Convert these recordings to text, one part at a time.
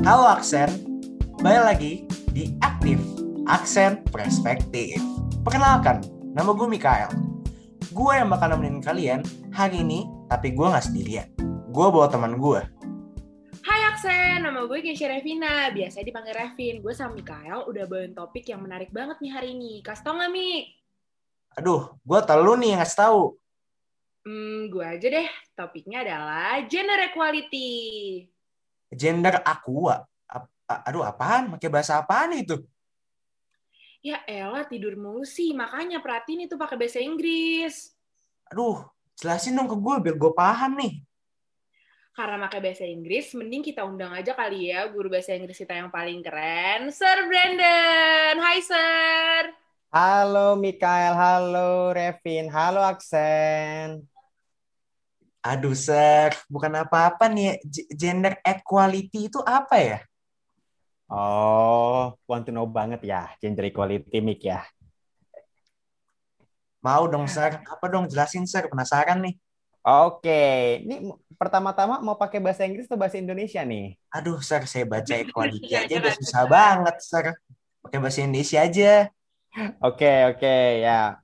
Halo Aksen, balik lagi di Aktif Aksen Perspektif. Perkenalkan, nama gue Mikael. Gue yang bakal nemenin kalian hari ini, tapi gue nggak sendirian. Gue bawa teman gue. Hai Aksen, nama gue Keisha Revina. Biasanya dipanggil Revin. Gue sama Mikael udah bawain topik yang menarik banget nih hari ini. Kasih tau gak, Mik? Aduh, gue telu nih yang ngasih tahu. Hmm, gue aja deh. Topiknya adalah gender equality. Gender aqua. Aduh, apaan? Pakai bahasa apaan itu? Ya elah, tidur mulu sih. Makanya perhatiin itu pakai bahasa Inggris. Aduh, jelasin dong ke gue biar gue paham nih. Karena pakai bahasa Inggris, mending kita undang aja kali ya guru bahasa Inggris kita yang paling keren, Sir Brandon. Hai, Sir. Halo Mikael, halo Revin, halo Aksen. Aduh, Sir, bukan apa-apa nih. G- Gender equality itu apa ya? Oh, want to know banget ya, gender equality Mik ya. Mau dong, Sir. Apa dong? Jelasin, Sir. Penasaran nih. Oke, ini pertama-tama mau pakai bahasa Inggris atau bahasa Indonesia nih? Aduh, Sir, saya baca equality aja udah susah banget, Sir. Pakai bahasa Indonesia aja. Oke, oke ya.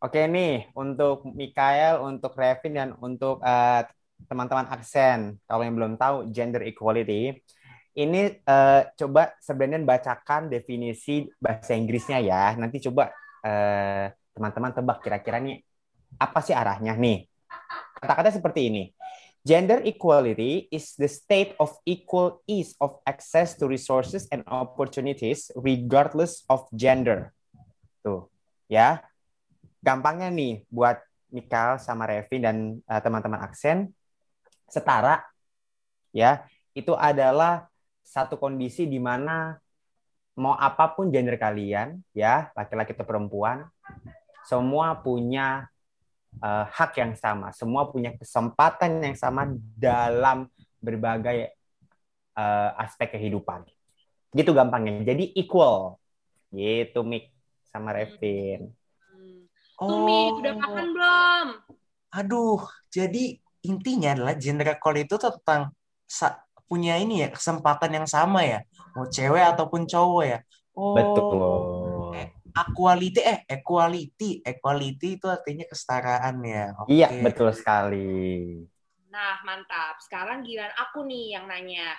Oke nih, untuk Mikael, untuk Revin, dan untuk eh, teman-teman Aksen, kalau yang belum tahu gender equality, ini eh, coba sebenarnya bacakan definisi bahasa Inggrisnya ya. Nanti coba eh, teman-teman tebak kira-kira nih apa sih arahnya nih. Kata-kata seperti ini. Gender equality is the state of equal ease of access to resources and opportunities regardless of gender. Tuh, ya. Gampangnya nih buat Mikal sama Revin dan uh, teman-teman Aksen setara ya. Itu adalah satu kondisi di mana mau apa pun gender kalian ya, laki-laki atau perempuan, semua punya uh, hak yang sama, semua punya kesempatan yang sama dalam berbagai uh, aspek kehidupan. Gitu gampangnya. Jadi equal. Gitu Mik sama Revin. Mik, udah makan belum? Aduh, jadi intinya adalah gender equality itu tentang sa- punya ini ya, kesempatan yang sama ya. Mau cewek ataupun cowok ya. Oh, Betul. equality, eh, equality. Equality itu artinya kesetaraan ya. Oke. Iya, betul sekali. Nah, mantap. Sekarang giliran aku nih yang nanya.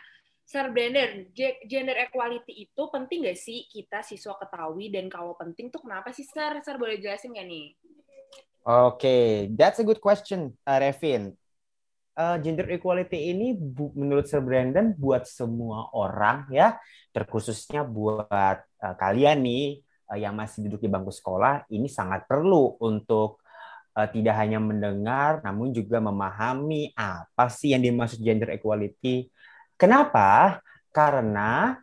Sir Brandon, ge- gender equality itu penting gak sih kita siswa ketahui? Dan kalau penting tuh kenapa sih, Sir? Sir boleh jelasin gak nih? Oke, that's a good question, uh, Revin. Uh, gender equality ini bu- menurut Sir Brandon buat semua orang ya, terkhususnya buat uh, kalian nih uh, yang masih duduk di bangku sekolah, ini sangat perlu untuk uh, tidak hanya mendengar, namun juga memahami apa sih yang dimaksud gender equality. Kenapa? Karena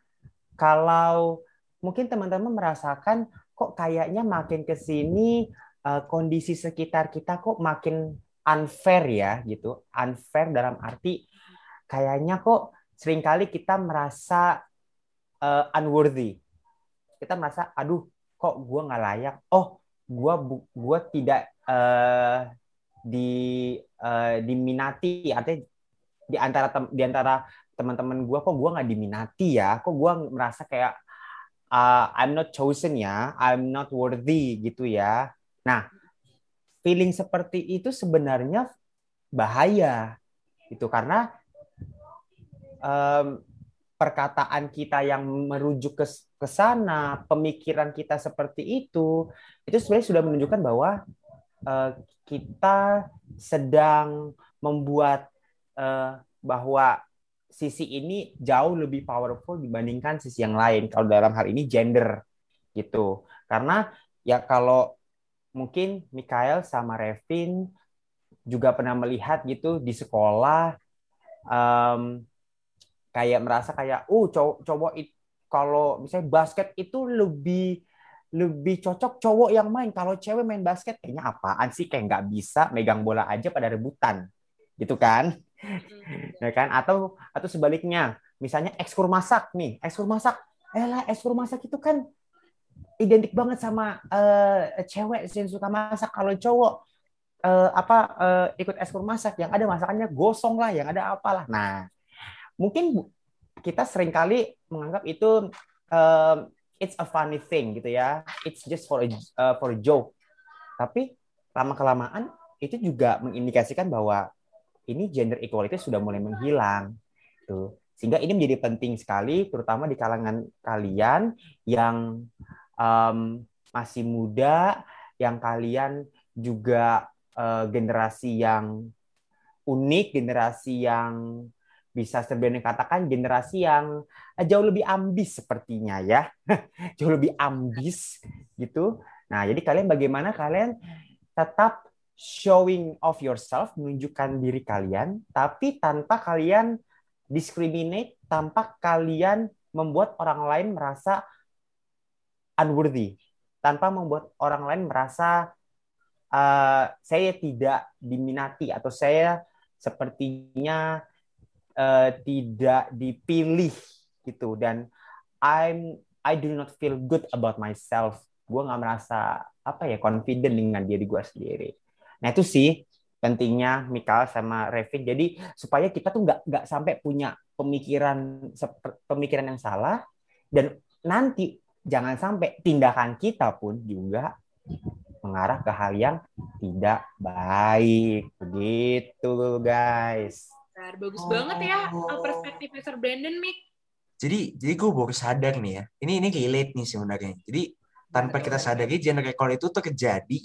kalau mungkin teman-teman merasakan kok kayaknya makin ke sini uh, kondisi sekitar kita kok makin unfair ya gitu. Unfair dalam arti kayaknya kok sering kali kita merasa uh, unworthy. Kita merasa aduh kok gue nggak layak. Oh gue gua tidak uh, di uh, diminati artinya di antara di antara teman-teman gue kok gue nggak diminati ya? Kok gue merasa kayak uh, I'm not chosen ya? I'm not worthy gitu ya? Nah feeling seperti itu sebenarnya bahaya itu karena um, perkataan kita yang merujuk ke ke sana pemikiran kita seperti itu itu sebenarnya sudah menunjukkan bahwa uh, kita sedang membuat uh, bahwa sisi ini jauh lebih powerful dibandingkan sisi yang lain. Kalau dalam hal ini gender gitu. Karena ya kalau mungkin Mikael sama Revin juga pernah melihat gitu di sekolah um, kayak merasa kayak uh cowok cowok itu kalau misalnya basket itu lebih lebih cocok cowok yang main. Kalau cewek main basket kayaknya apaan sih? Kayak nggak bisa megang bola aja pada rebutan gitu kan ya kan? Atau atau sebaliknya. Misalnya ekskur masak nih. Ekskur masak lah ekskur masak itu kan identik banget sama uh, cewek yang suka masak. Kalau cowok uh, apa uh, ikut ekskur masak yang ada masakannya gosong lah yang ada apalah. Nah mungkin kita sering kali menganggap itu um, it's a funny thing gitu ya. It's just for a uh, for a joke. Tapi lama kelamaan itu juga mengindikasikan bahwa ini gender equality sudah mulai menghilang. Tuh. Sehingga ini menjadi penting sekali terutama di kalangan kalian yang um, masih muda, yang kalian juga uh, generasi yang unik, generasi yang bisa sebenarnya katakan generasi yang jauh lebih ambis sepertinya ya. jauh lebih ambis gitu. Nah, jadi kalian bagaimana kalian tetap showing of yourself, menunjukkan diri kalian, tapi tanpa kalian discriminate, tanpa kalian membuat orang lain merasa unworthy, tanpa membuat orang lain merasa uh, saya tidak diminati atau saya sepertinya uh, tidak dipilih gitu. Dan I'm I do not feel good about myself. Gue nggak merasa apa ya confident dengan diri gue sendiri nah itu sih pentingnya Mikal sama Revin jadi supaya kita tuh nggak nggak sampai punya pemikiran pemikiran yang salah dan nanti jangan sampai tindakan kita pun juga mengarah ke hal yang tidak baik begitu guys Bagus oh. banget ya oh. perspektif Mr. Brandon, Mick. Jadi, jadi gue baru sadar nih ya. Ini ini relate nih sebenarnya. Jadi tanpa kita sadari gender equality itu terjadi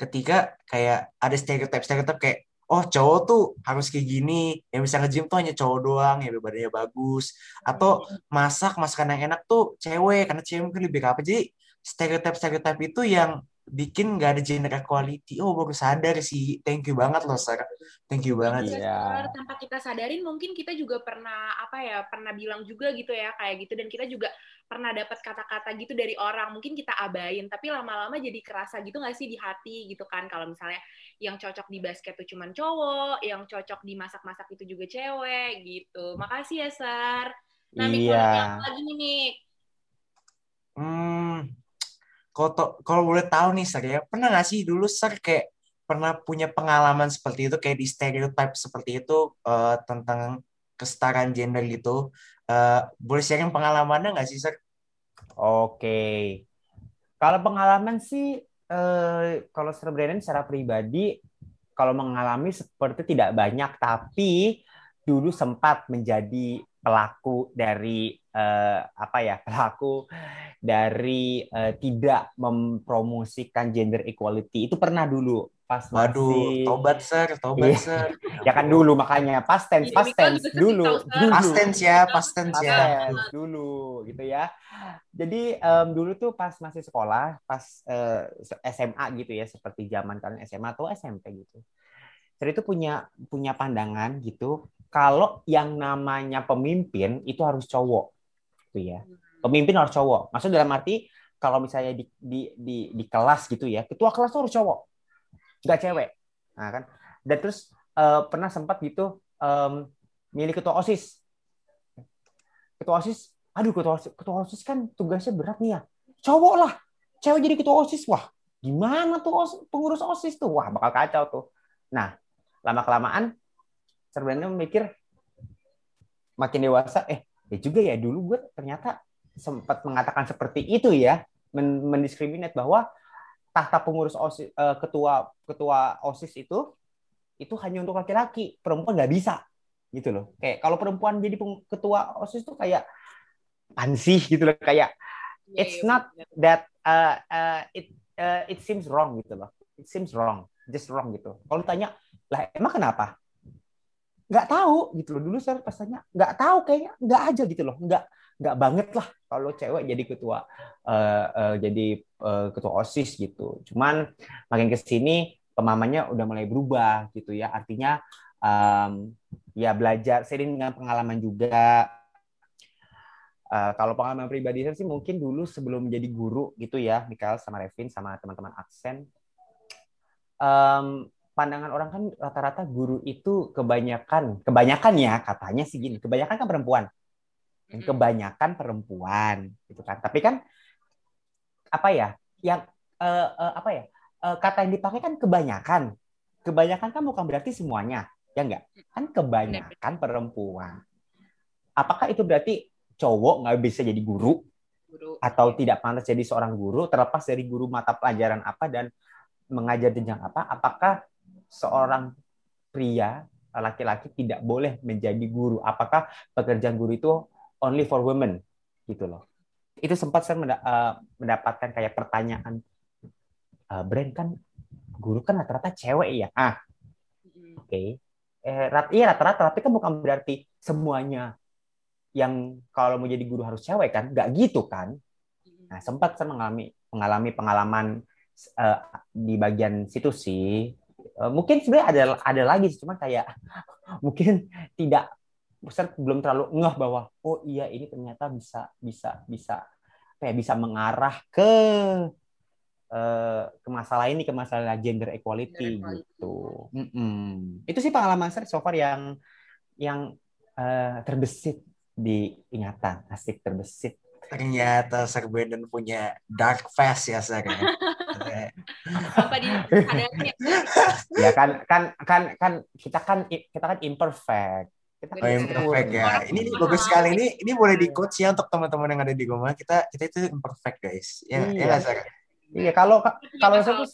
ketika kayak ada stereotip stereotip kayak oh cowok tuh harus kayak gini yang bisa nge-gym tuh hanya cowok doang yang badannya bagus atau masak masakan yang enak tuh cewek karena cewek mungkin lebih apa jadi stereotip stereotip itu yang bikin nggak ada gender equality. Oh, baru sadar sih. Thank you banget loh, Sar. Thank you banget. Iya. Tanpa kita sadarin, mungkin kita juga pernah apa ya, pernah bilang juga gitu ya kayak gitu dan kita juga pernah dapat kata-kata gitu dari orang. Mungkin kita abain, tapi lama-lama jadi kerasa gitu nggak sih di hati gitu kan? Kalau misalnya yang cocok di basket tuh cuma cowok, yang cocok di masak-masak itu juga cewek gitu. Makasih ya, Sar. Nah, iya. lagi nih, Hmm, kalau kalau boleh tahu nih Sar ya, pernah nggak sih dulu Sar kayak pernah punya pengalaman seperti itu kayak di stereotype seperti itu uh, tentang kesetaraan gender gitu. Uh, boleh sharing pengalamannya nggak sih Sar? Oke. Kalau pengalaman sih uh, kalau Sir Brandon secara pribadi kalau mengalami seperti tidak banyak tapi dulu sempat menjadi pelaku dari uh, apa ya pelaku dari uh, tidak mempromosikan gender equality itu pernah dulu pas Waduh, masih tobat sir, tobat iya. sir. ya kan dulu makanya past tense, past tense dulu, dulu. Past tense ya, past tense ya. dulu gitu ya. Jadi um, dulu tuh pas masih sekolah, pas uh, eh, SMA gitu ya, seperti zaman kalian SMA atau SMP gitu. Saya itu punya punya pandangan gitu, kalau yang namanya pemimpin itu harus cowok gitu ya. Hmm. Pemimpin harus cowok. Maksudnya dalam arti kalau misalnya di di di, di kelas gitu ya, ketua kelas harus cowok, nggak cewek. Nah kan. Dan terus uh, pernah sempat gitu um, milih ketua osis. Ketua osis, aduh ketua osis, ketua osis kan tugasnya berat nih ya. Cowok lah, cewek jadi ketua osis, wah gimana tuh os, pengurus osis tuh, wah bakal kacau tuh. Nah lama kelamaan sebenarnya mikir makin dewasa, eh ya juga ya dulu gue ternyata sempat mengatakan seperti itu ya mendiskriminat bahwa tahta pengurus OSIS, uh, ketua ketua OSIS itu itu hanya untuk laki-laki, perempuan nggak bisa gitu loh. Kayak kalau perempuan jadi ketua OSIS itu kayak ansih gitu loh, kayak yeah, it's yeah, not yeah. that uh, uh, it uh, it seems wrong gitu loh. It seems wrong, just wrong gitu. Kalau tanya, lah emang kenapa? nggak tahu gitu loh dulu saya pas tanya nggak tahu kayaknya nggak aja gitu loh nggak nggak banget lah kalau cewek jadi ketua uh, uh, jadi uh, ketua osis gitu. Cuman makin ke sini pemahamannya udah mulai berubah gitu ya. Artinya um, ya belajar sering dengan pengalaman juga uh, kalau pengalaman pribadi saya sih mungkin dulu sebelum jadi guru gitu ya Mikael sama Revin sama teman-teman aksen um, pandangan orang kan rata-rata guru itu kebanyakan kebanyakan ya katanya sih gini kebanyakan kan perempuan kebanyakan perempuan gitu kan. Tapi kan apa ya yang uh, uh, apa ya uh, kata yang dipakai kan kebanyakan. Kebanyakan kan bukan berarti semuanya ya enggak kan kebanyakan perempuan. Apakah itu berarti cowok nggak bisa jadi guru? Guru. atau tidak pantas jadi seorang guru terlepas dari guru mata pelajaran apa dan mengajar jenjang apa apakah seorang pria laki-laki tidak boleh menjadi guru? Apakah pekerjaan guru itu only for women gitu loh itu sempat saya eh, mendapatkan kayak pertanyaan eh, brand kan guru kan rata-rata cewek ya ah Mm-mm. oke eh, rat- iya rata-rata tapi kan bukan berarti semuanya yang kalau mau jadi guru harus cewek kan nggak gitu kan Mm-mm. Nah, sempat saya mengalami mengalami pengalaman eh, di bagian situ sih. Eh, mungkin sebenarnya ada ada lagi, sih, cuma kayak mungkin tidak saya belum terlalu ngeh bahwa oh iya ini ternyata bisa bisa bisa kayak bisa mengarah ke eh, ke masalah ini ke masalah gender equality, Gender equality. gitu. Mm-mm. Itu sih pengalaman saya so far yang yang eh, terbesit di ingatan, asik terbesit. Ternyata Sir Brandon punya dark face ya, Sir. ya. Apa di ya kan kan kan kan kita kan kita kan imperfect kita Oh, imperfect ya. Ini nih cuma bagus sekali. Ini ini boleh di quotes ya untuk teman-teman yang ada di rumah. Kita kita itu imperfect, guys. Ya, ya Iya. nggak, Sir? iya kalau kalau saya tuh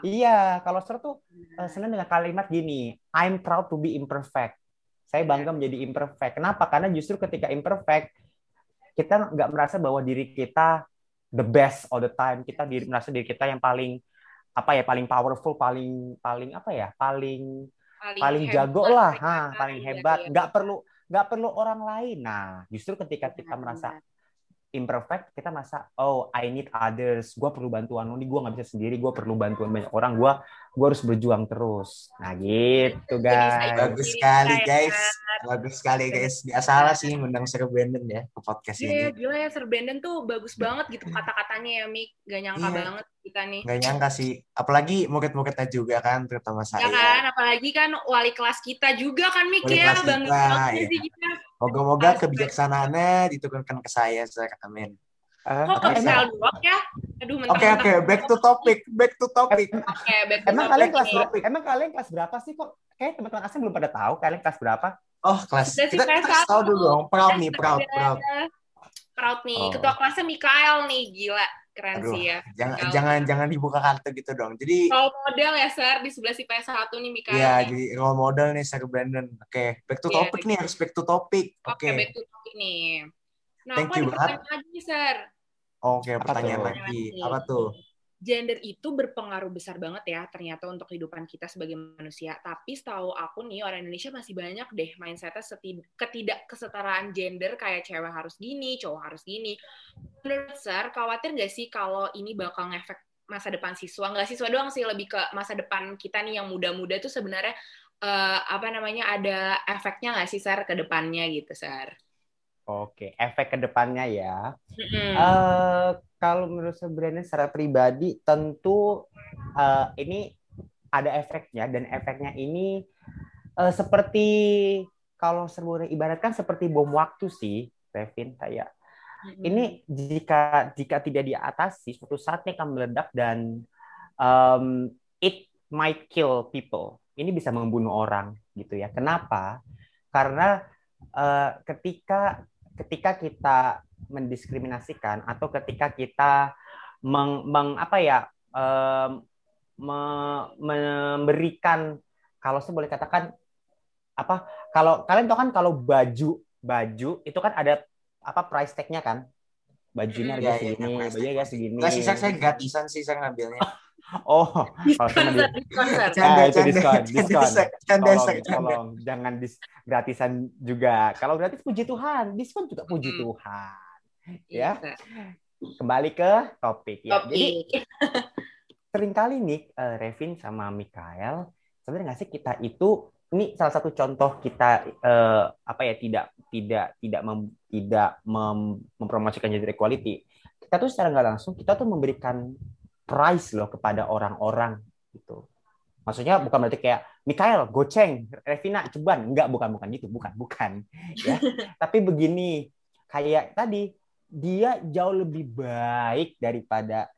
iya kalau saya tuh eh, senang dengan kalimat gini I'm proud to be imperfect saya bangga menjadi imperfect kenapa karena justru ketika imperfect kita nggak merasa bahwa diri kita the best all the time kita diri, merasa diri kita yang paling apa ya paling powerful paling paling apa ya paling paling jago hebat, lah, ha, paling Iya, hebat. iya. Nggak perlu nggak perlu orang lain. Nah, justru ketika kita Benar, merasa benar. imperfect, kita merasa oh I need others. Gue perlu bantuan lo nih. Gue nggak bisa sendiri. Gue perlu bantuan banyak orang. Gue gue harus berjuang terus. Nah, gitu guys. saya- Bagus sekali, saya. guys. Bagus sekali, guys. Nggak salah sih ngundang Sir Brandon ya ke podcast Iya, ini. gila ya Sir Brandon tuh bagus banget gitu kata-katanya ya Mik. Gak nyangka Iya. banget kita nih. Nggak nyangka sih. Apalagi murid-muridnya juga kan, terutama saya. Ya kan, apalagi kan wali kelas kita juga kan Mik Wali ya, kelas bangga kita, banget sih kita. Moga-moga Asli. kebijaksanaannya diturunkan ke saya, Sir. Amin. Eh, Kok ke doang ya? Aduh, Oke, mentang-mentang. oke. Back to topic. Back to topic. Oke, back to emang topic kalian kelas berapa? Emang kalian kelas berapa sih kok? Kayak teman-teman asing belum pada tahu kalian kelas berapa? Oh, kelas. Kita, kita kasih tahu dulu dong. Proud nih, proud, proud. Proud nih, Oh. ketua kelasnya Mikael nih, gila. Keren Aduh. sih ya. Jangan Mikael. jangan jangan dibuka kartu gitu dong. Jadi Role model ya, Sir, di sebelah si PS1 nih Mikael. Iya, jadi role model nih Sir Brandon. Oke, back to Iya, topic back nih, to- harus back to topic. Oke, Oke. back to topic nih. Nah, Thank aku you ada banget. pertanyaan lagi Sir. Oke, Apa pertanyaan tuh? lagi. Apa tuh? Gender itu berpengaruh besar banget ya ternyata untuk kehidupan kita sebagai manusia. Tapi setahu aku nih orang Indonesia masih banyak deh mindsetnya seti- ketidakkesetaraan gender kayak cewek harus gini, cowok harus gini. Menurut Sir, khawatir nggak sih kalau ini bakal ngefek masa depan siswa? Nggak siswa doang sih, lebih ke masa depan kita nih yang muda-muda tuh sebenarnya eh, apa namanya ada efeknya nggak sih Sir ke depannya gitu Sir? Oke, efek ke depannya ya. Mm-mm. Eh, kalau menurut saya Brandon secara pribadi tentu eh, ini ada efeknya dan efeknya ini eh, seperti kalau boleh ibaratkan seperti bom waktu sih, Revin kayak Mm-mm. ini jika jika tidak diatasi suatu saat ini akan meledak dan um, it might kill people. Ini bisa membunuh orang gitu ya. Kenapa? Karena eh, ketika ketika kita mendiskriminasikan atau ketika kita meng, meng- apa ya em, me- memberikan kalau saya boleh katakan apa kalau kalian tahu kan kalau baju baju itu kan ada apa price tag-nya kan bajunya Hmm. harga Iya, iya, segini tag bajunya harga segini Nggak sih, Sir, saya gratisan sih saya ngambilnya. oh kalau Diskon, diskon, Sir. Canda, Ah, itu canda, diskon, diskon. Canda, tolong, tolong jangan dis gratisan juga kalau gratis puji Tuhan diskon juga puji Hmm. Tuhan Iya, ya. Sir. kembali ke topik ya Topik. jadi sering kali nih eh, Revin sama Mikael sebenarnya nggak sih kita itu ini salah satu contoh kita eh, apa ya tidak tidak tidak mem, tidak mem- mempromosikan gender equality. Kita tuh secara nggak langsung kita tuh memberikan prize loh kepada orang-orang gitu. Maksudnya bukan berarti kayak Mikael goceng Revina ceban. Enggak bukan bukan gitu. Bukan bukan ya. Tapi begini kayak tadi dia jauh lebih baik daripada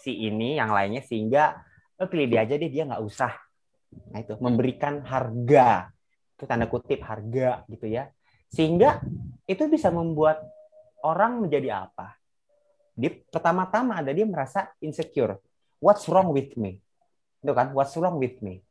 si ini yang lainnya sehingga lo pilih dia aja deh dia nggak usah nah itu memberikan harga itu tanda kutip harga gitu ya sehingga itu bisa membuat orang menjadi apa? Di pertama-tama ada dia merasa insecure. What's wrong with me? Itu kan, what's wrong with me?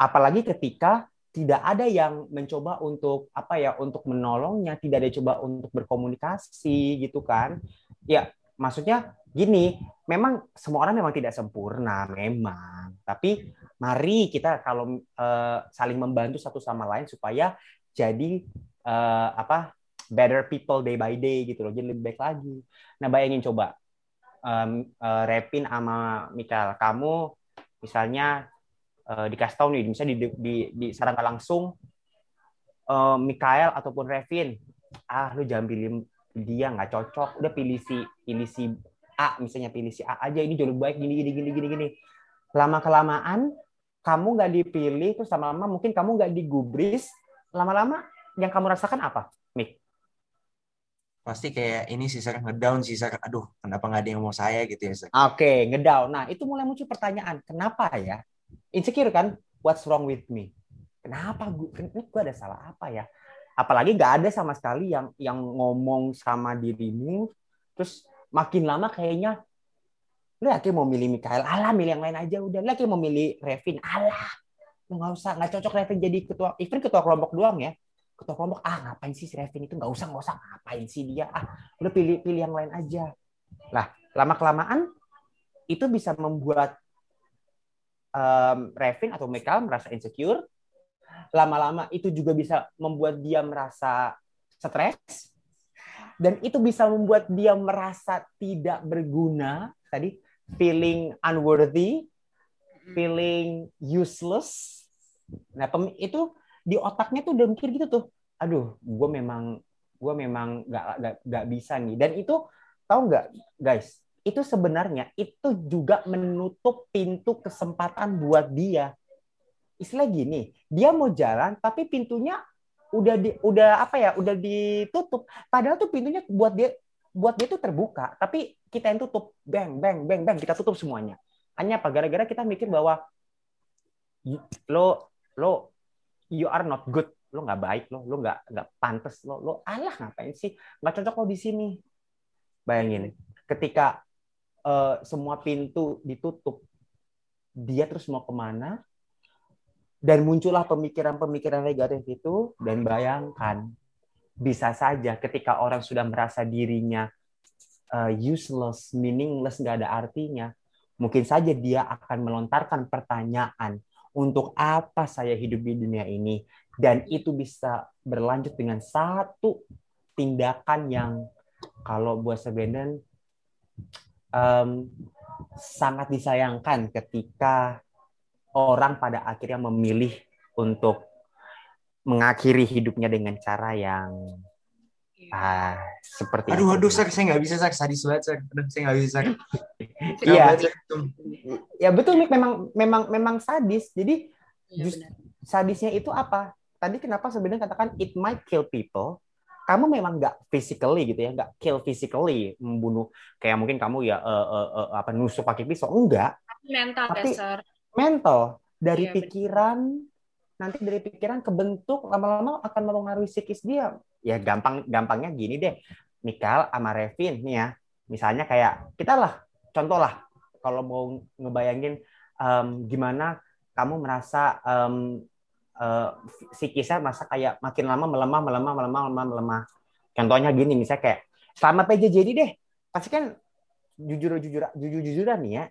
Apalagi ketika tidak ada yang mencoba untuk apa ya untuk menolongnya, tidak ada coba untuk berkomunikasi gitu kan. Ya, maksudnya gini, memang semua orang memang tidak sempurna memang, tapi mari kita kalau uh, saling membantu satu sama lain supaya jadi uh, apa better people day by day gitu loh, jadi lebih baik lagi. Nah, bayangin coba um, uh, Repin sama Mikael, kamu misalnya uh, dikasih tahu nih, misalnya di, di, di sarankan langsung uh, Mikael ataupun Revin, ah lu jangan pilih dia nggak cocok, udah pilih si pilih si A misalnya pilih si A aja ini jauh lebih baik gini gini gini gini gini. Lama kelamaan kamu nggak dipilih terus lama-lama mungkin kamu nggak digubris, lama-lama yang kamu rasakan apa, Mik? Pasti kayak ini sih saya ngedown sih saya aduh kenapa nggak ada yang mau saya gitu ya Oke, okay, ngedown. Nah, itu mulai muncul pertanyaan, kenapa ya? insecure kan what's wrong with me kenapa gue gue ada salah apa ya apalagi nggak ada sama sekali yang yang ngomong sama dirimu. Terus makin lama kayaknya lu yakin mau milih Mikael alah milih yang lain aja udah. Lu yakin mau milih Revin alah nggak usah nggak cocok Revin jadi ketua even ketua kelompok doang ya. Ketua kelompok ah ngapain sih si Revin itu? Nggak usah nggak usah ngapain sih dia? Ah lu pilih pilih yang lain aja. Lah lama kelamaan itu bisa membuat um, Revin atau Michael merasa insecure. Lama-lama itu juga bisa membuat dia merasa stres. Dan itu bisa membuat dia merasa tidak berguna. Tadi feeling unworthy, feeling useless. Nah, itu di otaknya tuh udah mikir gitu tuh. Aduh, gue memang gue memang gak, gak, gak bisa nih. Dan itu tahu nggak guys? itu sebenarnya itu juga menutup pintu kesempatan buat dia. Istilah gini, dia mau jalan tapi pintunya udah di udah apa ya, udah ditutup. Padahal tuh pintunya buat dia buat dia tuh terbuka, tapi kita yang tutup, bang bang bang bang kita tutup semuanya. Hanya apa gara-gara kita mikir bahwa lo lo you are not good, lo nggak baik lo, lo nggak nggak pantas lo, lo alah ngapain sih, nggak cocok lo di sini. Bayangin, ketika uh, semua pintu ditutup, dia terus mau ke mana? Dan muncullah pemikiran-pemikiran negatif itu, dan bayangkan, bisa saja ketika orang sudah merasa dirinya uh, useless, meaningless, nggak ada artinya, mungkin saja dia akan melontarkan pertanyaan, untuk apa saya hidup di dunia ini? Dan itu bisa berlanjut dengan satu tindakan yang kalau buat Brandon um, sangat disayangkan ketika orang pada akhirnya memilih untuk mengakhiri hidupnya dengan cara yang uh, seperti aduh aduh saya saya nggak bisa saya sadis banget saya aduh saya nggak bisa iya. ya betul Mik. Memang memang memang sadis. Jadi ya, sadisnya itu apa? Tadi kenapa sebenarnya katakan it might kill people. Kamu memang nggak physically gitu ya, nggak kill physically membunuh. Kayak mungkin kamu ya uh, uh, uh, apa nusuk pakai pisau. Enggak. Mental tapi dasar. Mental dari iya, pikiran betul. nanti dari pikiran kebentuk lama-lama akan mempengaruhi psikis dia. Ya gampang gampangnya gini deh. Mikal sama Revin nih ya. Misalnya kayak kita lah contoh lah kalau mau ngebayangin um, gimana kamu merasa um, uh, psikisnya masa kayak makin lama melemah, melemah, melemah, melemah, melemah. Contohnya gini, misalnya kayak selama PJJ deh, pasti kan jujur jujur jujur jujuran nih ya,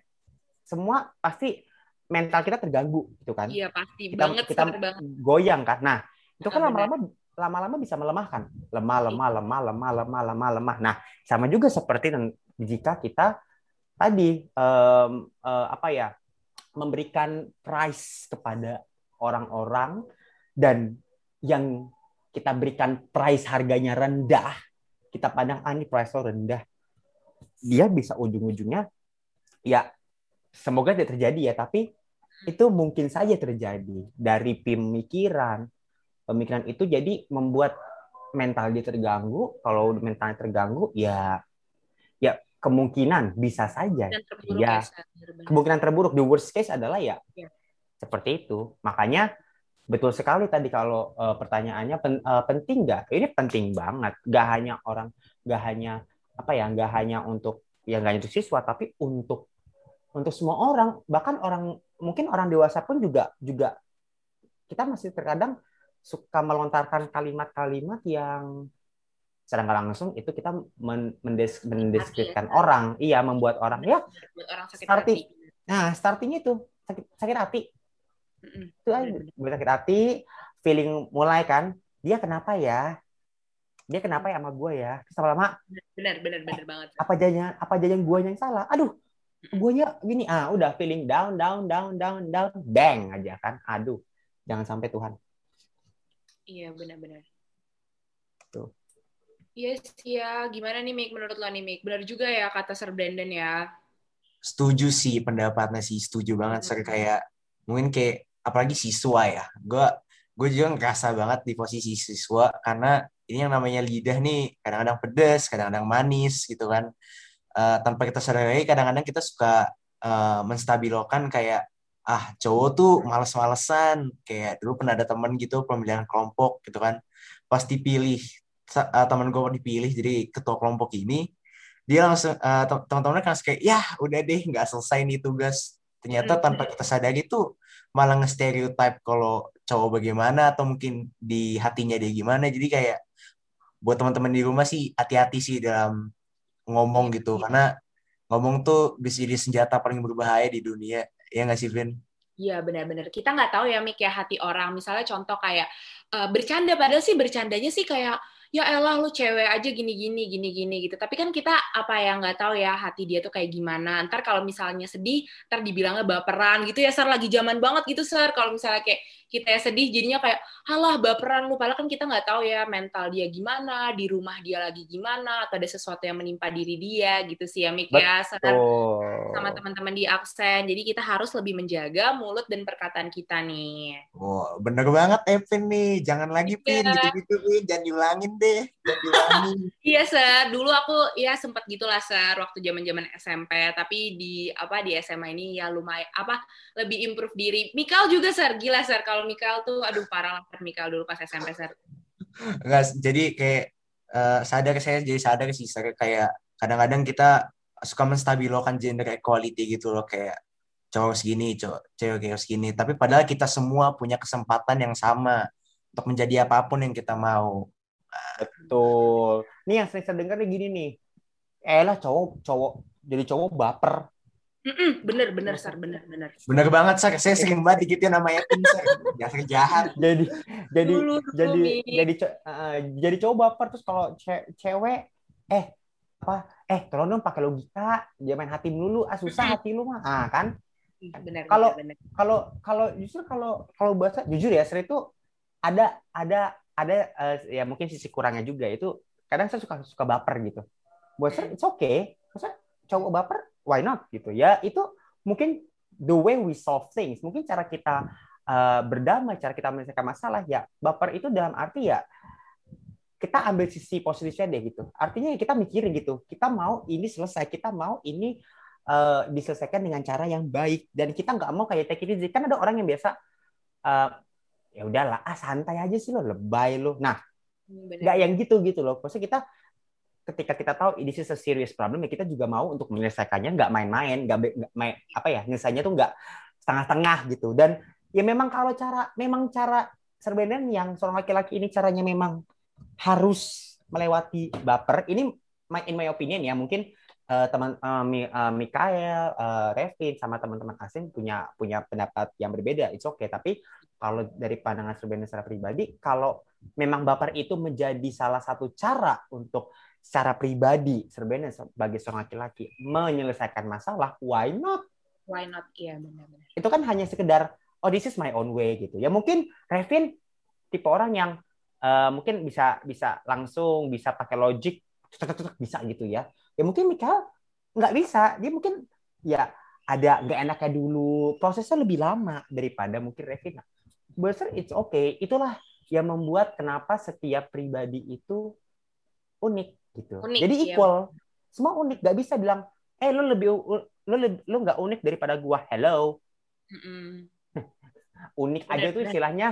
semua pasti mental kita terganggu gitu kan. Iya pasti kita, banget. Kita banget. goyang kan. Nah itu kan lama-lama lama-lama bisa melemahkan, lemah, lemah, lemah, lemah, lemah, lemah, lemah. Nah sama juga seperti jika kita tadi um, uh, apa ya memberikan price kepada orang-orang dan yang kita berikan price harganya rendah, kita pandang ah ini price lo rendah, dia bisa ujung-ujungnya ya semoga tidak terjadi ya, tapi itu mungkin saja terjadi dari pemikiran. Pemikiran itu jadi membuat mental dia terganggu. Kalau mentalnya terganggu, ya ya kemungkinan bisa saja. ya, kemungkinan terburuk. The worst case adalah ya, ya seperti itu. Makanya Betul sekali tadi kalau uh, pertanyaannya pen, uh, penting nggak? Ini penting banget. Gak hanya orang, gak hanya apa ya, gak hanya untuk yang gak untuk siswa, tapi untuk untuk semua orang. Bahkan orang mungkin orang dewasa pun juga juga kita masih terkadang suka melontarkan kalimat-kalimat yang secara nggak langsung itu kita men mendes mendeskripsikan ya, orang, iya membuat orang. Ya orang sakit starting, hati. Nah, startingnya itu sakit sakit hati. Itu aja. Sakit hati feeling mulai kan dia kenapa ya? Dia kenapa ya sama gue ya? Terus lama-lama benar benar benar eh, banget apa jadinya apa jadinya gue yang salah? Aduh gue gini ah udah feeling down down down down down bang aja kan aduh jangan sampai Tuhan iya benar-benar tuh Yes, ya. Gimana nih, Mik? Menurut lo nih, Mik? Benar juga ya kata Sir Brandon ya? Setuju sih pendapatnya sih. Setuju banget, hmm. Sir. Kayak, mungkin kayak apalagi siswa ya gue gue juga ngerasa banget di posisi siswa karena ini yang namanya lidah nih kadang-kadang pedes kadang-kadang manis gitu kan uh, tanpa kita sadari kadang-kadang kita suka uh, menstabilkan kayak ah cowok tuh males-malesan. Kayak dulu pernah ada temen gitu pemilihan kelompok gitu kan. Pas dipilih uh, teman gue dipilih jadi ketua kelompok ini dia langsung uh, teman-temannya kan kayak ya udah deh nggak selesai nih tugas. Ternyata tanpa kita sadari tuh malah nge-stereotype kalau cowok bagaimana atau mungkin di hatinya dia gimana. Jadi kayak buat teman-teman di rumah sih hati-hati sih dalam ngomong gitu. Iya. karena ngomong tuh bisa jadi senjata paling berbahaya di dunia. Ya nggak sih Vin? Iya benar-benar. Kita nggak tahu ya Mik ya hati orang. Misalnya contoh kayak uh, bercanda. Padahal sih bercandanya sih kayak ya elah lu cewek aja gini gini gini gini gitu. Tapi kan kita apa yang nggak tahu ya hati dia tuh kayak gimana. Ntar kalau misalnya sedih ntar dibilangnya baperan gitu ya sar lagi zaman banget gitu sar. Kalau misalnya kayak kita ya sedih jadinya kayak halah baperan lu. Padahal kan kita nggak tahu ya mental dia gimana di rumah dia lagi gimana atau ada sesuatu yang menimpa diri dia gitu sih ya Mik ya. Sama teman-teman di aksen. Jadi kita harus lebih menjaga mulut dan perkataan kita nih. Oh bener banget Evin nih. Jangan lagi iya. pin gitu-gitu pin jangan diulangin deh jangan diulangin. Iya sir. Dulu aku ya sempat gitulah sir waktu zaman zaman SMP tapi di apa di SMA ini ya lumayan apa lebih improve diri. Mikal juga sir. Gila sir kalau kalau Mikael tuh aduh parah lah Mikael dulu pas SMP ser. Enggak, jadi kayak uh, sadar saya jadi sadar sih saya kayak kadang-kadang kita suka menstabilkan gender equality gitu loh kayak cowok segini, cowok cewek kayak segini. Tapi padahal kita semua punya kesempatan yang sama untuk menjadi apa pun yang kita mau. Betul. Nih yang sering saya dengar nih gini nih. Eh lah cowok cowok jadi cowok baper Mm-mm, bener bener sar bener. bener bener. Banget sar. Saya sering banget gitu namanya tim sar. Dasar jahat. Jadi jadi dulu, jadi jadi uh, jadi coba baper terus kalau ce- cewek eh apa? Eh tolong dong pakai logika. Dia main hati dulu ah susah hati lu mah. Ah kan? Kalau kalau kalau justru kalau kalau bahasa jujur ya saya itu ada ada ada uh, ya mungkin sisi kurangnya juga. Itu kadang saya suka suka baper gitu. Buat saya it's okay. Masa cowok baper why not gitu ya. Itu mungkin the way we solve things. Mungkin cara kita uh, berdamai cara kita menyelesaikan masalah ya baper itu dalam arti ya kita ambil sisi positifnya deh gitu. Artinya kita mikirin gitu kita mau ini selesai kita mau ini uh, diselesaikan dengan cara yang baik. Dan kita nggak mau kayak take it easy. Kan ada orang yang biasa uh, ya udahlah ah santai aja sih lo lebay lo. Nah hmm, nggak yang gitu gitu loh. Maksudnya kita ketika kita tahu ini sih serious problem ya kita juga mau untuk menyelesaikannya nggak main-main nggak main apa ya nyelesainya tuh nggak setengah-tengah gitu. Dan ya memang kalau cara memang cara serbenen yang seorang laki-laki ini caranya memang harus melewati baper. Ini in my opinion ya mungkin uh, teman uh, uh, Mikael, uh, Revin sama teman-teman asing punya punya pendapat yang berbeda it's okay. Tapi kalau dari pandangan serbenen secara pribadi kalau memang baper itu menjadi salah satu cara untuk secara pribadi sebenarnya sebagai seorang laki-laki menyelesaikan masalah why not? Why not? Iya benar-benar. Itu kan hanya sekedar oh this is my own way gitu. Ya mungkin Revin tipe orang yang uh, mungkin bisa bisa langsung bisa pakai logic bisa gitu ya. Ya mungkin Mikael nggak bisa. Dia mungkin ya ada nggak enaknya dulu. Prosesnya lebih lama daripada mungkin Revin. Besar it's okay. Itulah yang membuat kenapa setiap pribadi itu unik gitu. Unik, Jadi iya. equal. Iya. Semua unik, gak bisa bilang, eh lu lebih lu lu nggak unik daripada gua. Hello. Mm -mm. unik bener, aja tuh istilahnya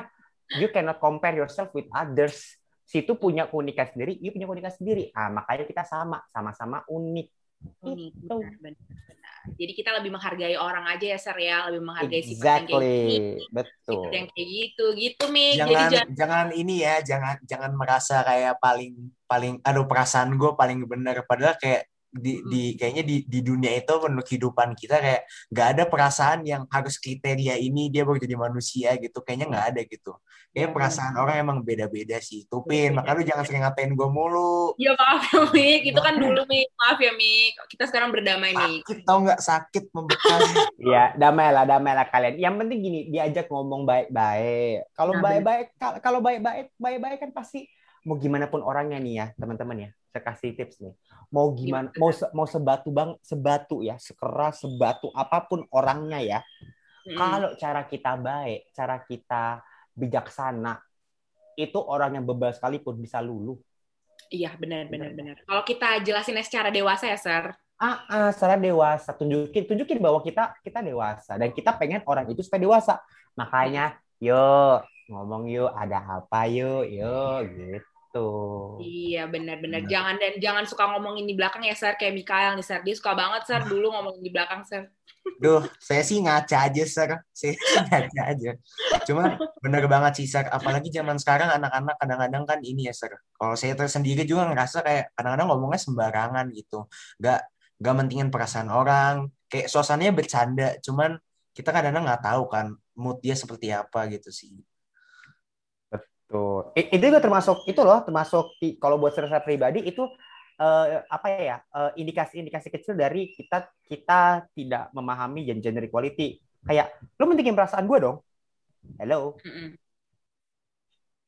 you cannot compare yourself with others. Situ punya keunikan sendiri, you punya keunikan sendiri. Ah, makanya kita sama, sama-sama unik. Itu. benar, benar, benar. Jadi kita lebih menghargai orang aja ya, Sir ya. Lebih menghargai sifat yang kayak gini, Exactly, betul. sifat yang kayak gitu. Gitu. Jadi jangan jangan jangan ini ya jangan jangan merasa kayak paling paling aduh perasaan gue paling benar padahal kayak di, Hmm. di kayaknya di di dunia itu menurut kehidupan kita kayak nggak ada perasaan yang harus kriteria ini dia baru jadi manusia gitu kayaknya nggak ada gitu kayak Ya, perasaan orang emang beda-beda sih tupin Beda-beda. makanya lu jangan sering ngatain gue mulu Ya maaf ya, Mik. Itu kan dulu, Mik. Maaf ya, Mik. Kita sekarang berdamai, Mik. sakit tau nggak sakit membekas Ya, damailah, damailah kalian. Yang penting gini, diajak ngomong baik-baik. Kalau Nah, baik-baik, kal- kalau baik-baik, baik-baik kan pasti mau gimana pun orangnya nih ya, teman-teman ya. Saya kasih tips nih. Mau gimana, mau se- mau sebatu bang, sebatu ya, sekeras sebatu apa pun orangnya ya. Mm. Kalau cara kita baik, cara kita bijaksana, itu orang yang bebal sekalipun bisa luluh. Iya, benar, benar, benar. Kalau kita jelasinnya secara dewasa ya, Sir. ah, ah, secara dewasa tunjukin tunjukin bahwa kita kita dewasa dan kita pengen orang itu supaya dewasa makanya yuk ngomong yuk ada apa yuk yuk gitu Iya, benar-benar. Benar. Jangan dan jangan suka ngomongin di belakang ya, Sir. Kayak Mikael nih, Sir. Dia suka banget, Sir, dulu ngomongin di belakang, Sir. Duh, saya sih ngaca aja, Sir. Saya sih ngaca aja. Cuma bener banget sih, Sir. Apalagi zaman sekarang anak-anak kadang-kadang kan ini ya, Sir. Kalau saya tersendiri juga ngerasa kayak kadang-kadang ngomongnya sembarangan gitu. Gak, gak mentingin perasaan orang. Kayak suasananya bercanda. Cuman kita kadang-kadang nggak tahu kan mood dia seperti apa gitu sih. Tuh I- itu juga termasuk itu loh termasuk kalau buat saya pribadi itu eh, apa ya eh, indikasi-indikasi kecil dari kita kita tidak memahami gen- gender equality kayak lu mentingin perasaan gue dong. Hello. Mm-mm.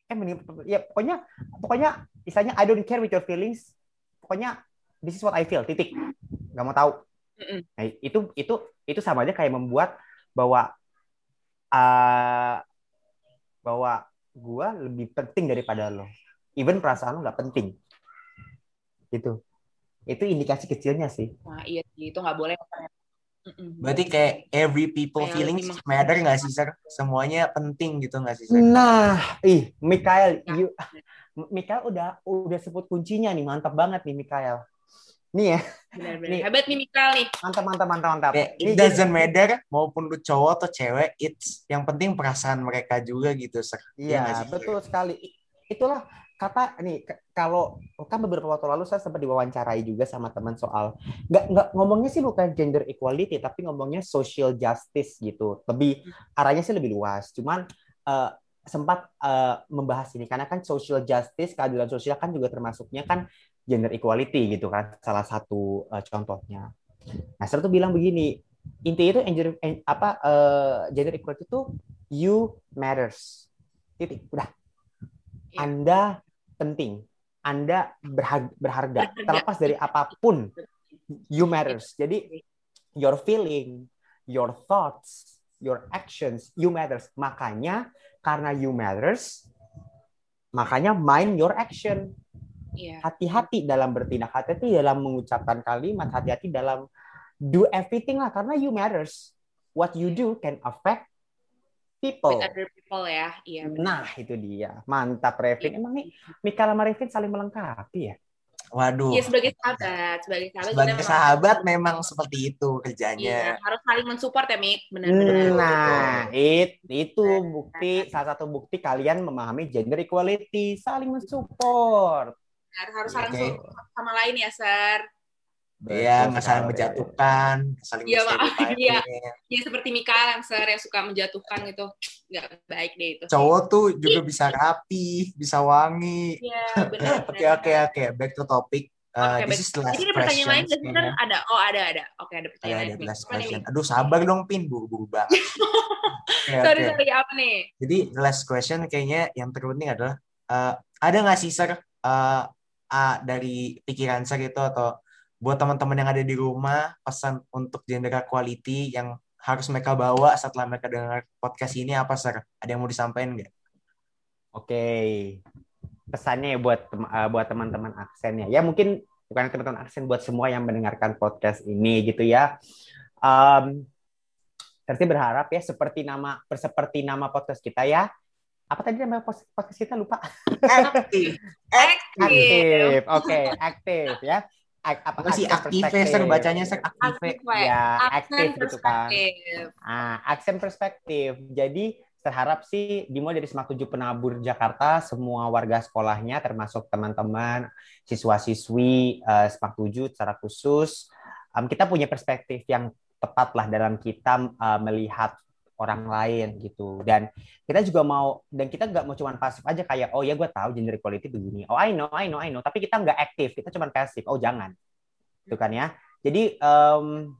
eh mending ya pokoknya pokoknya istilahnya I don't care with your feelings. Pokoknya this is what I feel titik. Nggak mau tahu. Mm-mm. nah, itu itu itu sama aja kayak membuat bahwa eh bahwa gua lebih penting daripada lo even perasaan lo nggak penting gitu itu indikasi kecilnya sih Wah, iya. Itu nggak boleh. Berarti kayak every people Kayak feelings matter nggak sih, Sir? Semuanya penting gitu nggak sih, Sir? nah ih Mikael Ya. you Mikael udah udah sebut kuncinya nih mantap banget nih Mikael nih ya Benar-benar. Nih. Hebat nih, Mikael nih. mantap mantap mantap mantap Ini it doesn't matter maupun lu cowok atau cewek, it's yang penting perasaan mereka juga gitu. Iya Sir? betul sekali. Itulah kata nih kalau kan beberapa waktu lalu saya sempat diwawancarai juga sama teman soal nggak nggak ngomongnya sih bukan gender equality tapi ngomongnya social justice gitu. Lebih arahnya sih lebih luas. Cuman eh, sempat eh, membahas ini karena kan social justice keadilan sosial kan juga termasuknya kan gender equality gitu kan salah satu eh, contohnya. Nah, saya tuh bilang begini, intinya itu gender eh, apa eh, gender equality itu you matters. Titik, udah. Iya. Anda penting. Anda berharga, berharga. Berharga. terlepas dari apa pun. You matters. Jadi your feeling, your thoughts, your actions, you matters. Makanya karena you matters, makanya mind your action. Iya. Hati-hati dalam bertindak, hati-hati dalam mengucapkan kalimat, hati-hati dalam do everything lah karena you matters. What you do can affect people. With other people ya. Iya, benar. Nah, itu dia. Mantap, Revin. Emang nih, Mika sama Revin saling melengkapi ya? Waduh. Iya, sebagai sahabat. Sebagai sahabat. Sebagai kita sahabat memang seperti itu Iya, kerjanya. harus saling mensupport ya, Mik. Benar-benar. Nah, it, itu bukti, salah satu bukti kalian memahami gender equality. Saling mensupport. Harus, harus saling Oke. support sama lain ya, Sir. Iya, Betul nggak saling menjatuhkan, saling Iya. Iya. Ya, seperti Mikael yang, Sir, yang suka menjatuhkan gitu. Nggak baik deh itu. Cowok tuh juga bisa rapi, bisa wangi. Iya, benar. Oke, oke, oke. Back to topic. Uh, Oke, this is the last Jadi ada pertanyaan lain sih, Sir? Ada. Oh, ada, ada. Oke, ada Ada, pertanyaan ada lain. last question. Aduh, sabar dong, Pin. Buru-buru banget. Oke, Sorry, oke. sorry. Apa nih? Jadi last question kayaknya yang terpenting adalah uh, ada nggak sih sir uh, uh, dari pikiran sir itu atau buat teman-teman yang ada di rumah pesan untuk gender equality yang harus mereka bawa setelah mereka dengar podcast ini apa sir? Ada yang mau disampaikan nggak? Oke. Pesannya ya buat tem- eh, buat teman-teman aksen ya. Ya mungkin bukan teman-teman aksen buat semua yang mendengarkan podcast ini gitu ya. Um, berharap ya seperti nama seperti nama podcast kita ya. apa tadi nama podcast kita lupa? Aktif. Aktif. aktif. Oke, aktif ya. Apa sih aktif ser perspektif? bacanya ser aktif. Ya, aktif gitu kan. Ah, aksen perspektif. Jadi terharap sih dimulai dari Semak 7 Penabur Jakarta, semua warga sekolahnya termasuk teman-teman, siswa-siswi eh, Semak 7 secara khusus, em, kita punya perspektif yang tepat lah dalam kita eh, melihat orang lain gitu. Dan kita juga mau dan kita nggak mau cuman pasif aja kayak oh ya gue tahu gender equality begini oh I know I know I know. Tapi kita nggak aktif kita cuman pasif. Oh jangan. Itu kan ya. Jadi em,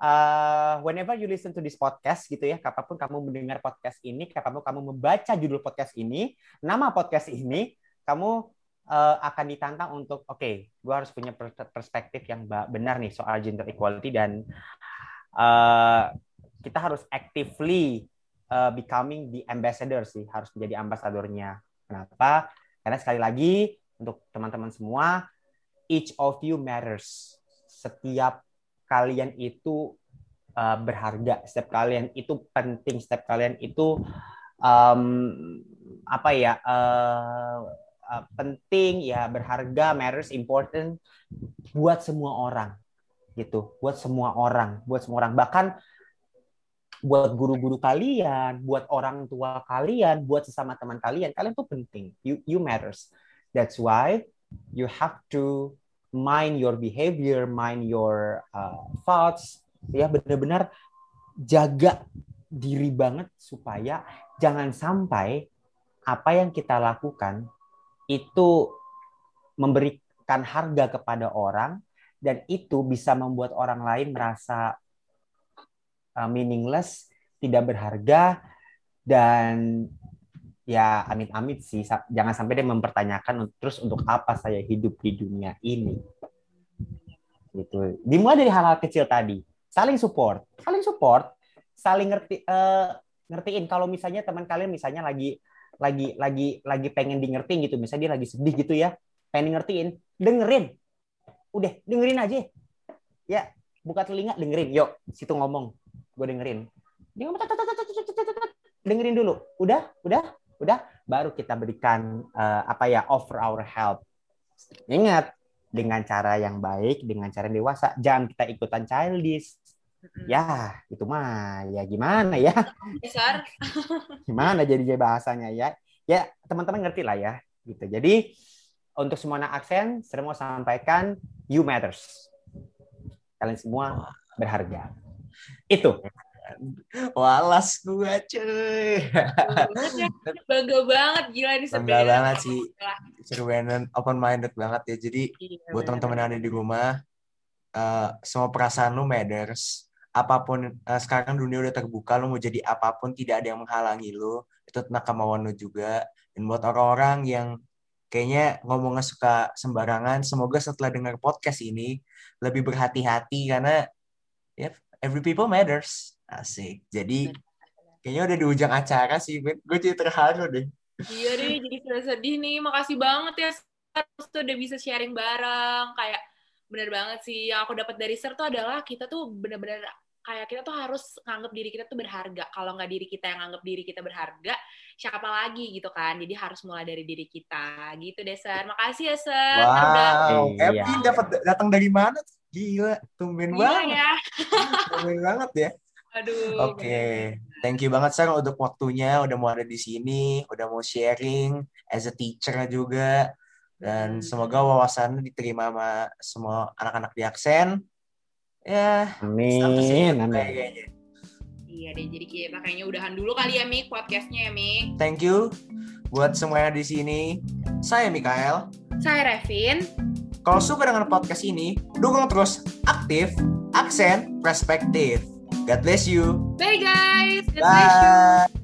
uh, whenever you listen to this podcast gitu ya, kapan pun kamu mendengar podcast ini, kapan pun kamu membaca judul podcast ini, nama podcast ini, kamu uh, akan ditantang untuk, oke, gue harus punya per- perspektif yang benar nih soal gender equality dan uh, kita harus actively uh, becoming the ambassador sih, harus menjadi ambasadornya. Kenapa? Karena sekali lagi untuk teman-teman semua, each of you matters. Setiap kalian itu uh, berharga, setiap kalian itu penting, setiap kalian itu um, apa ya uh, uh, penting ya berharga, matters, important buat semua orang gitu, buat semua orang, buat semua orang bahkan buat guru-guru kalian, buat orang tua kalian, buat sesama teman kalian, kalian tuh penting. You you matters. That's why you have to mind your behavior, mind your uh, thoughts, ya benar-benar jaga diri banget supaya jangan sampai apa yang kita lakukan itu memberikan harga kepada orang dan itu bisa membuat orang lain merasa uh, meaningless, tidak berharga dan ya amit-amit sih. Jangan sampai dia mempertanyakan terus untuk apa saya hidup di dunia ini. Gitu. Dimulai dari hal-hal kecil tadi. Saling support. Saling support saling ngerti eh, ngertiin. Kalau misalnya teman kalian misalnya lagi lagi lagi lagi pengen di ngertiin gitu. Misalnya dia lagi sedih gitu ya pengen ngertiin dengerin. Udah dengerin aja. Ya buka telinga dengerin. Yuk situ ngomong gue dengerin. Dia ngomong dengerin dulu. Udah udah udah. Baru kita berikan eh, apa ya offer our help. Ingat dengan cara yang baik dengan cara yang dewasa jangan kita ikutan childish. Ya itu mah ya gimana ya? Besar. gimana jadinya bahasanya ya? Ya teman-teman ngerti lah ya gitu. Jadi untuk semua anak aksen saya mau sampaikan you matters. Kalian semua berharga itu Walas gua cuy. Banget. Bangga banget gila di Bangga banget sih. Seru banget, open minded banget ya. Jadi Iya, buat teman-teman yang ada di rumah, eh, semua perasaan lu matters. Apa pun eh, sekarang dunia udah terbuka, lu mau jadi apa pun tidak ada yang menghalangi lu. Itu tentang kemauan lu juga. Dan buat orang-orang yang kayaknya ngomongnya suka sembarangan, semoga setelah dengar podcast ini lebih berhati-hati karena ya every people matters. Asik. Jadi kayaknya udah di ujung acara sih, gue, gue jadi terharu deh. Iya deh, jadi sedih nih. Makasih banget ya. Terus tuh udah bisa sharing bareng. Kayak bener banget sih. Yang aku dapat dari Ser tuh adalah kita tuh bener-bener kayak kita tuh harus nganggap diri kita tuh berharga. Kalau nggak diri kita yang nganggap diri kita berharga, siapa lagi gitu kan. Jadi harus mulai dari diri kita. Gitu deh, Ser. Makasih ya, Ser. Ser udah Wow, Iya. Epi dapat datang dari mana? Gila, tumben gila banget. ya. Tumben banget ya. Aduh. Oke, thank you banget Sar untuk waktunya, udah mau ada di sini, udah mau sharing as a teacher juga. Dan Hmm. semoga wawasannya diterima sama semua anak-anak di aksen. Ya, amin amin kayaknya. Iya deh, jadi kita kayaknya udahan dulu kali ya, Mik, podcastnya ya, Mik. Thank you buat semuanya di sini. Saya Mikael. Saya Revin. Kalau suka dengan podcast ini, dukung terus aktif, aksen, perspektif. God bless you. Bye, guys. God bless you. Bye.